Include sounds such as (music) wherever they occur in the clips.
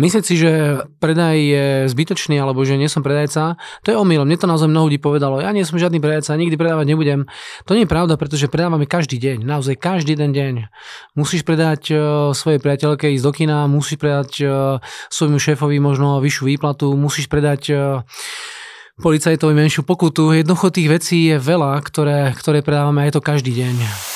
Myslieť si, že predaj je zbytočný alebo že nie som predajca, to je omylom. Mne to naozaj mnoho ľudí povedalo. Ja nie som žiadny predajca, nikdy predávať nebudem. To nie je pravda, pretože predávame každý deň. Naozaj každý ten deň. Musíš predať uh, svojej priateľke ísť do kina, musíš predať uh, svojmu šéfovi možno vyššiu výplatu, musíš predať uh, policajtovi menšiu pokutu. Jednoducho tých vecí je veľa, ktoré, ktoré predávame aj to každý deň.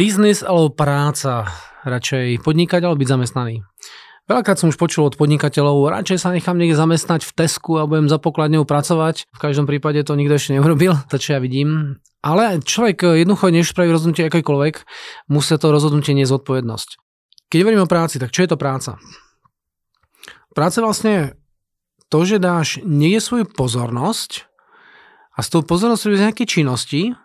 Biznis alebo práca? Radšej podnikať alebo byť zamestnaný? Veľakrát som už počul od podnikateľov, radšej sa nechám niekde zamestnať v Tesku a budem za pokladňou pracovať. V každom prípade to nikto ešte neurobil, (laughs) to čo ja vidím. Ale človek jednoducho, než spraví rozhodnutie akékoľvek, musí to rozhodnutie nie zodpovednosť. Keď hovorím o práci, tak čo je to práca? Práca vlastne to, že dáš niekde svoju pozornosť a s tou pozornosťou nejaké činnosti,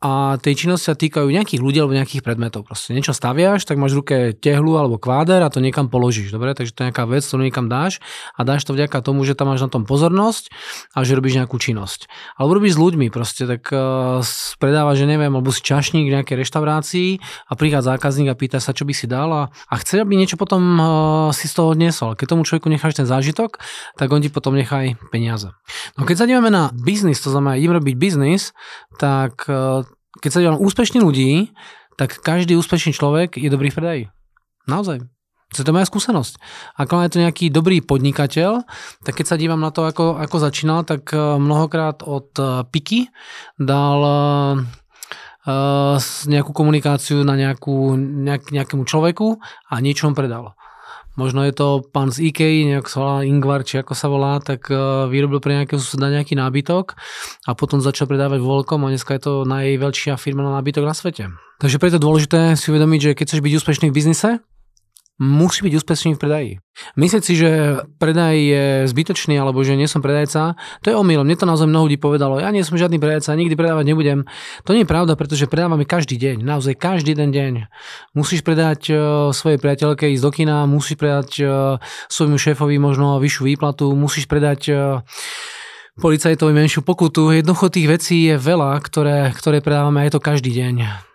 a tej činnosti sa týkajú nejakých ľudí alebo nejakých predmetov. Proste niečo staviaš, tak máš v ruke tehlu alebo kváder a to niekam položíš. Dobre, takže to je nejaká vec, ktorú niekam dáš a dáš to vďaka tomu, že tam máš na tom pozornosť a že robíš nejakú činnosť. Alebo robíš s ľuďmi, proste tak uh, predávaš, že neviem, alebo si čašník v nejakej reštaurácii a prichádza zákazník a pýta sa, čo by si dal a, a chce, aby niečo potom uh, si z toho odniesol. Keď tomu človeku necháš ten zážitok, tak on ti potom nechaj peniaze. No keď sa na biznis, to znamená idem robiť biznis, tak uh, keď sa dívam úspešných ľudí, tak každý úspešný človek je dobrý v predaji. Naozaj. To je moja skúsenosť. Ako je to nejaký dobrý podnikateľ, tak keď sa dívam na to, ako, ako začínal, tak eh, mnohokrát od eh, Piky dal uh, nejakú komunikáciu na nejakú, nejak, nejakému človeku a niečo on predal možno je to pán z IKEA, nejak sa volá Ingvar, či ako sa volá, tak e, vyrobil pre nejakého suseda nejaký nábytok a potom začal predávať voľkom a dneska je to najväčšia firma na nábytok na svete. Takže preto je dôležité si uvedomiť, že keď chceš byť úspešný v biznise, musí byť úspešný v predaji. Myslieť si, že predaj je zbytočný alebo že nie som predajca, to je omylom. Mne to naozaj mnoho ľudí povedalo. Ja nie som žiadny predajca, nikdy predávať nebudem. To nie je pravda, pretože predávame každý deň. Naozaj každý ten deň. Musíš predať uh, svojej priateľke ísť do kina, musíš predať uh, svojmu šéfovi možno vyššiu výplatu, musíš predať uh, policajtovi menšiu pokutu. Jednoducho tých vecí je veľa, ktoré, ktoré predávame aj to každý deň.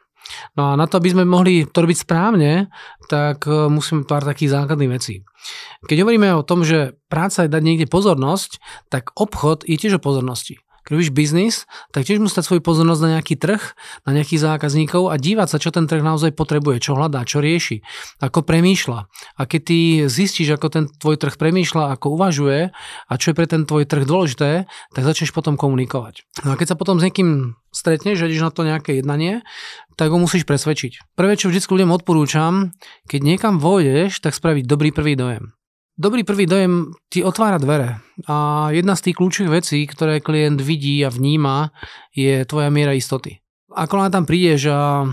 No a na to, aby sme mohli to robiť správne, tak e, musíme pár takých základných vecí. Keď hovoríme o tom, že práca je dať niekde pozornosť, tak obchod je tiež o pozornosti keď robíš biznis, tak tiež musíš dať svoju pozornosť na nejaký trh, na nejakých zákazníkov a dívať sa, čo ten trh naozaj potrebuje, čo hľadá, čo rieši, ako premýšľa. A keď ty zistíš, ako ten tvoj trh premýšľa, ako uvažuje a čo je pre ten tvoj trh dôležité, tak začneš potom komunikovať. No a keď sa potom s niekým stretneš, že ideš na to nejaké jednanie, tak ho musíš presvedčiť. Prvé, čo vždy ľuďom odporúčam, keď niekam vojdeš, tak spraviť dobrý prvý dojem. Dobrý prvý dojem ti otvára dvere. A jedna z tých kľúčových vecí, ktoré klient vidí a vníma, je tvoja miera istoty ako len tam prídeš a,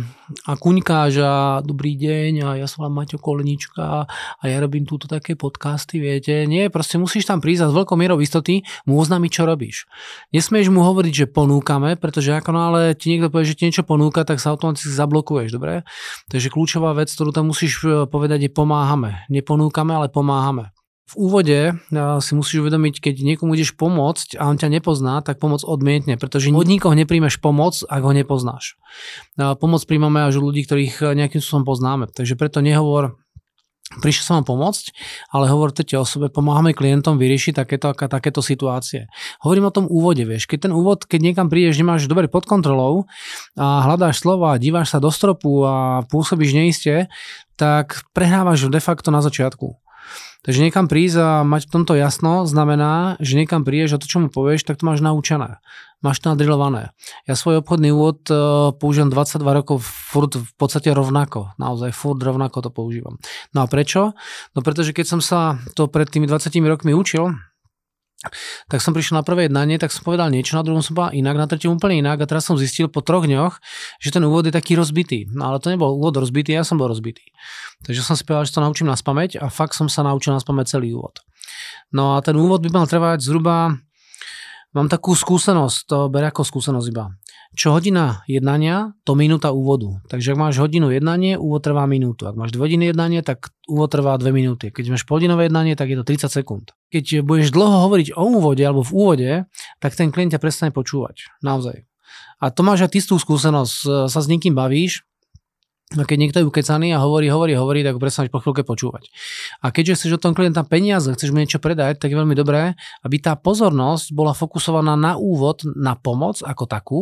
a kuňkáš a dobrý deň a ja som vám Maťo Kolenička a ja robím túto také podcasty, viete. Nie, proste musíš tam prísť a s veľkou mierou istoty mu oznámiť, čo robíš. Nesmieš mu hovoriť, že ponúkame, pretože ako nále ti niekto povie, že ti niečo ponúka, tak sa automaticky zablokuješ, dobre? Takže kľúčová vec, ktorú tam musíš e, povedať, je pomáhame. Neponúkame, ale pomáhame v úvode si musíš uvedomiť, keď niekomu ideš pomôcť a on ťa nepozná, tak pomoc odmietne, pretože od nikoho nepríjmeš pomoc, ak ho nepoznáš. Pomoc príjmame až od ľudí, ktorých nejakým spôsobom poznáme. Takže preto nehovor, prišiel som vám pomôcť, ale hovorte o sebe, pomáhame klientom vyriešiť takéto, takéto situácie. Hovorím o tom úvode, vieš, keď ten úvod, keď niekam prídeš, nemáš dobre pod kontrolou a hľadáš slova, díváš sa do stropu a pôsobíš neiste, tak prehrávaš de facto na začiatku. Takže niekam prísť a mať v tomto jasno znamená, že niekam prídeš a to, čo mu povieš, tak to máš naučené. Máš to nadrilované. Ja svoj obchodný úvod uh, používam 22 rokov furt v podstate rovnako. Naozaj furt rovnako to používam. No a prečo? No pretože keď som sa to pred tými 20 rokmi učil, tak som prišiel na prvé jednanie, tak som povedal niečo, na druhom som povedal inak, na treťom úplne inak a teraz som zistil po troch dňoch, že ten úvod je taký rozbitý. No ale to nebol úvod rozbitý, ja som bol rozbitý. Takže som si povedal, že to naučím na spameť a fakt som sa naučil na spameť celý úvod. No a ten úvod by mal trvať zhruba, mám takú skúsenosť, to berę ako skúsenosť iba, čo hodina jednania, to minúta úvodu. Takže ak máš hodinu jednanie, úvod trvá minútu. Ak máš 2 hodiny jednanie, tak úvod trvá 2 minúty. Keď máš polhodinové jednanie, tak je to 30 sekúnd. Keď budeš dlho hovoriť o úvode alebo v úvode, tak ten klient ťa prestane počúvať. Naozaj. A to máš aj ty skúsenosť, sa s niekým bavíš, a keď niekto je ukecaný a hovorí, hovorí, hovorí, tak ho prestaneš po chvíľke počúvať. A keďže chceš od tom klienta peniaze, chceš mu niečo predať, tak je veľmi dobré, aby tá pozornosť bola fokusovaná na úvod, na pomoc ako takú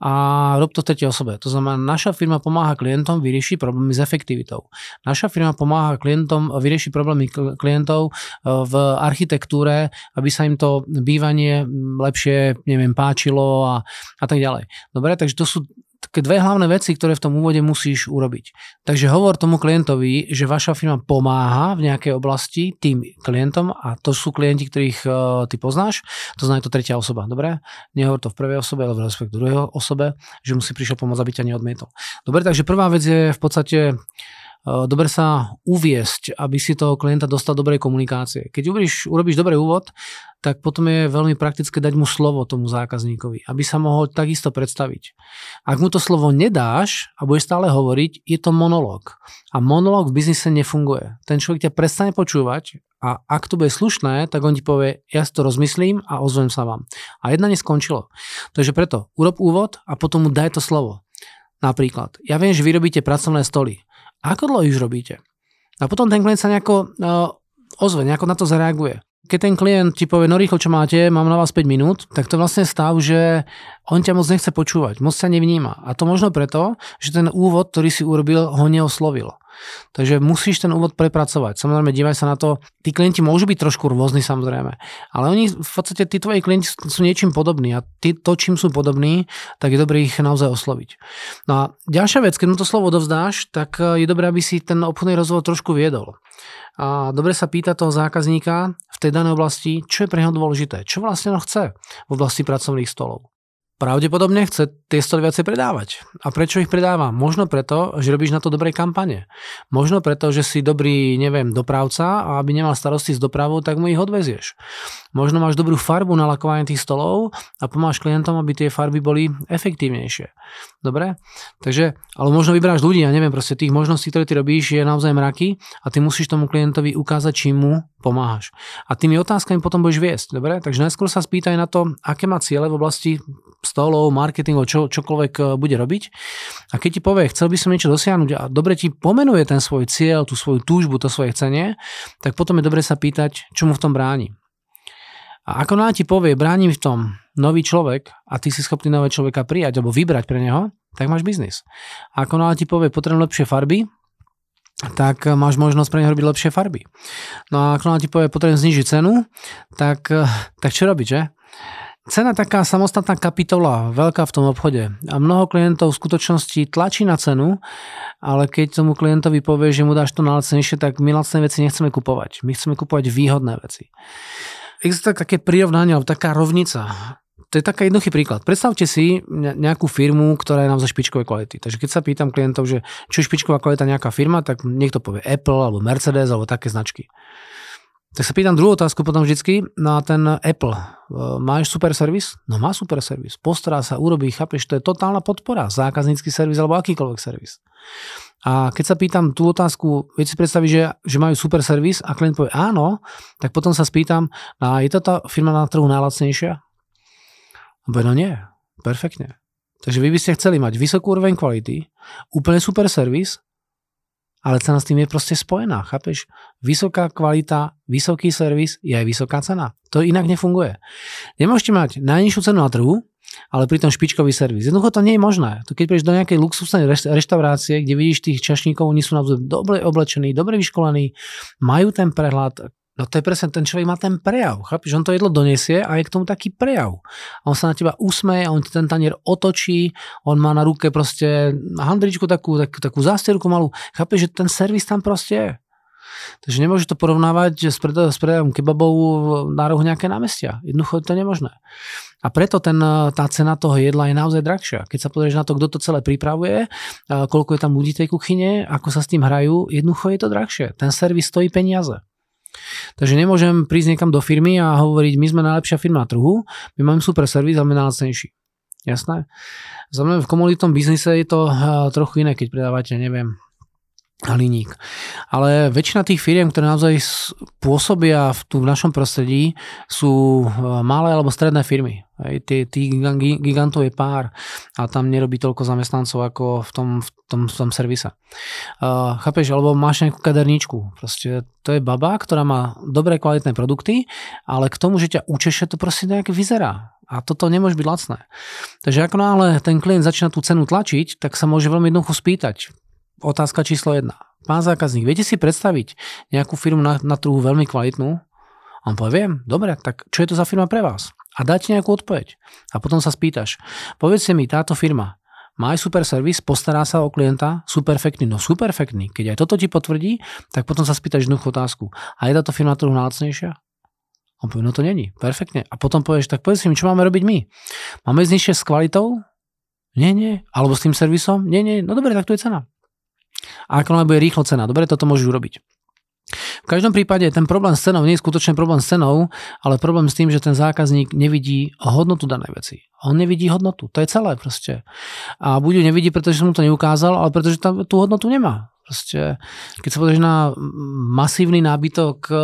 a rob to tretej osobe. To znamená, naša firma pomáha klientom vyriešiť problémy s efektivitou. Naša firma pomáha klientom vyriešiť problémy klientov e, v architektúre, aby sa im to bývanie lepšie, neviem, páčilo a, a tak ďalej. Dobre, takže to sú také dve hlavné veci, ktoré v tom úvode musíš urobiť. Takže hovor tomu klientovi, že vaša firma pomáha v nejakej oblasti tým klientom a to sú klienti, ktorých uh, ty poznáš, to znamená to tretia osoba, dobre? Nehovor to v prvej osobe, ale v respektu druhej osobe, že musí prišiel pomôcť, aby ťa neodmietol. Dobre, takže prvá vec je v podstate dobre sa uviesť, aby si toho klienta dostal dobrej komunikácie. Keď urobíš, urobíš dobrý úvod, tak potom je veľmi praktické dať mu slovo tomu zákazníkovi, aby sa mohol takisto predstaviť. Ak mu to slovo nedáš a budeš stále hovoriť, je to monológ. A monológ v biznise nefunguje. Ten človek ťa prestane počúvať a ak to bude slušné, tak on ti povie, ja si to rozmyslím a ozvem sa vám. A jedna neskončilo. Takže preto urob úvod a potom mu daj to slovo. Napríklad, ja viem, že vy robíte pracovné stoly. Ako dlho už robíte? A potom ten klient sa nejako uh, ozve, nejako na to zareaguje. Keď ten klient ti povie, no rýchlo, čo máte, mám na vás 5 minút, tak to vlastne stav, že on ťa moc nechce počúvať, moc sa nevníma. A to možno preto, že ten úvod, ktorý si urobil, ho neoslovil. Takže musíš ten úvod prepracovať. Samozrejme, dívaj sa na to. Tí klienti môžu byť trošku rôzni, samozrejme. Ale oni v podstate, tí tvoji klienti sú niečím podobní a ty, to, čím sú podobní, tak je dobré ich naozaj osloviť. No a ďalšia vec, keď mu to slovo dovzdáš, tak e, je dobré, aby si ten obchodný rozhovor trošku viedol. A dobre sa pýta toho zákazníka v tej danej oblasti, čo je pre neho dôležité, čo vlastne on chce v oblasti pracovných stolov pravdepodobne chce tie stoly viacej predávať. A prečo ich predáva? Možno preto, že robíš na to dobré kampane. Možno preto, že si dobrý, neviem, dopravca a aby nemal starosti s dopravou, tak mu ich odvezieš. Možno máš dobrú farbu na lakovanie tých stolov a pomáš klientom, aby tie farby boli efektívnejšie. Dobre? Takže, ale možno vyberáš ľudí, ja neviem, proste tých možností, ktoré ty robíš, je naozaj mraky a ty musíš tomu klientovi ukázať, čím mu pomáhaš. A tými otázkami potom budeš viesť, dobre? Takže najskôr sa spýtaj na to, aké má ciele v oblasti stolov, marketingu, čo, čokoľvek e, bude robiť. A keď ti povie, chcel by som niečo dosiahnuť a dobre ti pomenuje ten svoj cieľ, tú svoju túžbu, to svoje chcenie, tak potom je dobre sa pýtať, čo mu v tom bráni. A ako nám ti povie, bráni v tom nový človek a ty si schopný nového človeka prijať alebo vybrať pre neho, tak máš biznis. A ako nám ti povie, potrebujem lepšie farby, tak máš možnosť pre neho robiť lepšie farby. No a ak ti povie, potrebujem znižiť cenu, tak, tak čo robiť, že? Cena taká samostatná kapitola, veľká v tom obchode. A mnoho klientov v skutočnosti tlačí na cenu, ale keď tomu klientovi povie, že mu dáš to na lacnejšie, tak my lacné veci nechceme kupovať. My chceme kupovať výhodné veci. Existuje také prirovnanie, alebo taká rovnica to je taký jednoduchý príklad. Predstavte si nejakú firmu, ktorá je naozaj špičkovej kvality. Takže keď sa pýtam klientov, že čo je špičková kvalita nejaká firma, tak niekto povie Apple alebo Mercedes alebo také značky. Tak sa pýtam druhú otázku potom vždycky na ten Apple. E, máš super servis? No má super servis. Postará sa, urobí, chápeš, to je totálna podpora. Zákaznícky servis alebo akýkoľvek servis. A keď sa pýtam tú otázku, viete si predstaviť, že, že majú super servis a klient povie áno, tak potom sa spýtam, a je to tá firma na trhu najlacnejšia? No nie, perfektne. Takže vy by ste chceli mať vysokú úroveň kvality, úplne super servis, ale cena s tým je proste spojená, chápeš? Vysoká kvalita, vysoký servis je aj vysoká cena. To inak nefunguje. Nemôžete mať najnižšiu cenu na trhu, ale pritom špičkový servis. Jednoducho to nie je možné. To keď prídeš do nejakej luxusnej reštaurácie, kde vidíš tých čašníkov, oni sú naozaj dobre oblečení, dobre vyškolení, majú ten prehľad, No to je presne, ten človek má ten prejav, chápiš? On to jedlo donesie a je k tomu taký prejav. A on sa na teba usmeje, on ten tanier otočí, on má na ruke proste handričku takú, tak, takú zásterku malú. Chápeš, že ten servis tam proste je. Takže nemôžeš to porovnávať s, pred, s kebabov na rohu nejaké námestia. Jednoducho je to nemožné. A preto ten, tá cena toho jedla je naozaj drahšia. Keď sa pozrieš na to, kto to celé pripravuje, koľko je tam ľudí tej kuchyne, ako sa s tým hrajú, jednoducho je to drahšie. Ten servis stojí peniaze. Takže nemôžem prísť niekam do firmy a hovoriť, my sme najlepšia firma na trhu, my máme super servis a my najlacnejší. Jasné? Znamená, v komoditnom biznise je to trochu iné, keď predávate, neviem, hliník. Ale väčšina tých firiem, ktoré naozaj pôsobia v, tu v našom prostredí, sú e, malé alebo stredné firmy. Tých gigantov je pár a tam nerobí toľko zamestnancov ako v tom, v tom, v tom servise. Uh, chápeš, alebo máš nejakú kaderníčku. Proste to je baba, ktorá má dobré kvalitné produkty, ale k tomu, že ťa učeše, to proste nejak vyzerá. A toto nemôže byť lacné. Takže ako náhle ten klient začína tú cenu tlačiť, tak sa môže veľmi jednoducho spýtať otázka číslo jedna. Pán zákazník, viete si predstaviť nejakú firmu na, na trhu veľmi kvalitnú? A on povie, viem, dobre, tak čo je to za firma pre vás? A dáte nejakú odpoveď. A potom sa spýtaš, povedzte mi, táto firma má aj super servis, postará sa o klienta, sú perfektní, no sú perfektní. Keď aj toto ti potvrdí, tak potom sa spýtaš jednoduchú otázku. A je táto firma trhu najlacnejšia? On povie, no to není, perfektne. A potom povieš, tak povedz mi, čo máme robiť my? Máme znižšie s kvalitou? Nie, nie. Alebo s tým servisom? Nie, nie. No dobre, tak tu je cena. A ako bude rýchlo cena, dobre, toto môžeš urobiť. V každom prípade ten problém s cenou nie je skutočne problém s cenou, ale problém s tým, že ten zákazník nevidí hodnotu danej veci. On nevidí hodnotu, to je celé proste. A buď ju nevidí, pretože som mu to neukázal, ale pretože tam tú hodnotu nemá. Proste, keď sa pozrieš na masívny nábytok eh,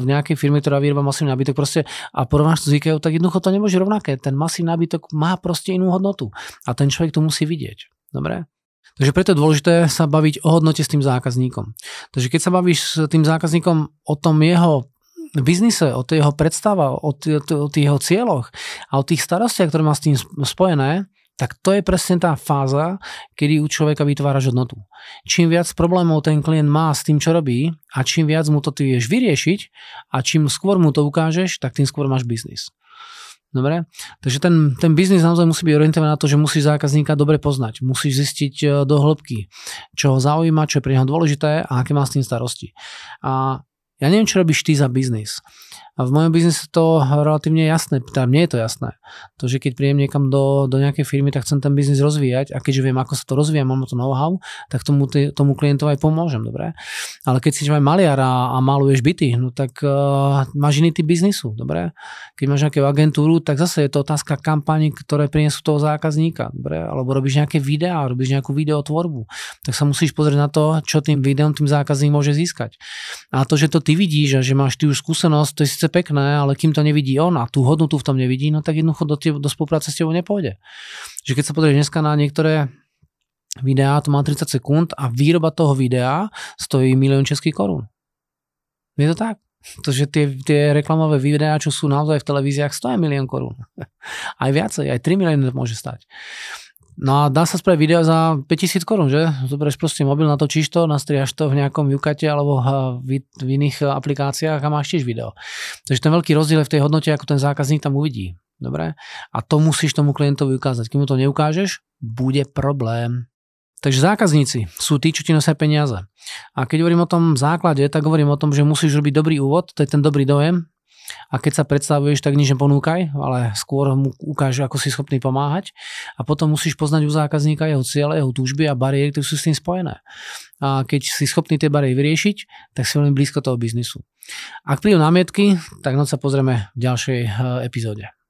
v nejakej firme, ktorá vyrába masívny nábytok proste, a porovnáš to s IKEA, tak jednoducho to nemôže rovnaké. Ten masívny nábytok má proste inú hodnotu a ten človek to musí vidieť. Dobre? Takže preto je dôležité sa baviť o hodnote s tým zákazníkom. Takže keď sa bavíš s tým zákazníkom o tom jeho biznise, o tej jeho predstava, o, t- o tých jeho cieľoch a o tých starostiach, ktoré má s tým spojené, tak to je presne tá fáza, kedy u človeka vytváraš hodnotu. Čím viac problémov ten klient má s tým, čo robí a čím viac mu to ty vieš vyriešiť a čím skôr mu to ukážeš, tak tým skôr máš biznis. Dobre? Takže ten, ten biznis naozaj musí byť orientovaný na to, že musíš zákazníka dobre poznať. Musíš zistiť e, do hĺbky, čo ho zaujíma, čo je pre neho dôležité a aké má s tým starosti. A ja neviem, čo robíš ty za biznis. A v mojom biznise to relatívne jasné, teda mne je to jasné. To, že keď príjem niekam do, do nejakej firmy, tak chcem ten biznis rozvíjať a keďže viem, ako sa to rozvíja, mám to know-how, tak tomu, tomu klientovi aj pomôžem, dobre? Ale keď si aj maliar a, maluješ byty, no tak uh, máš iný typ biznisu, dobre? Keď máš nejakú agentúru, tak zase je to otázka kampaní, ktoré prinesú toho zákazníka, dobre? Alebo robíš nejaké videá, robíš nejakú videotvorbu, tak sa musíš pozrieť na to, čo tým videom tým zákazník môže získať. A to, že to ty vidíš a že máš ty už skúsenosť, to je síce pekné, ale kým to nevidí on a tú hodnotu v tom nevidí, no tak jednoducho do, do spolupráce s tebou nepôjde. Že keď sa pozrieš dneska na niektoré videá, to má 30 sekúnd a výroba toho videa stojí milión českých korún. Je to tak? To, že tie, tie reklamové videá, čo sú naozaj v televíziách, stojí milión korún. (laughs) Aj viacej, aj 3 milióny to môže stať. No a dá sa spraviť video za 5000 korún, že? Zoberieš proste mobil, natočíš to, nastriaš to v nejakom Jukate alebo v, iných aplikáciách a máš tiež video. Takže ten veľký rozdiel je v tej hodnote, ako ten zákazník tam uvidí. Dobre? A to musíš tomu klientovi ukázať. Keď mu to neukážeš, bude problém. Takže zákazníci sú tí, čo ti nosia peniaze. A keď hovorím o tom základe, tak hovorím o tom, že musíš robiť dobrý úvod, to je ten dobrý dojem, a keď sa predstavuješ, tak nič neponúkaj, ale skôr mu ukáž, ako si schopný pomáhať a potom musíš poznať u zákazníka jeho cieľe, jeho túžby a bariéry, ktoré sú s tým spojené. A keď si schopný tie bariéry vyriešiť, tak si veľmi blízko toho biznisu. Ak prídu námietky, tak noc sa pozrieme v ďalšej eh, epizóde.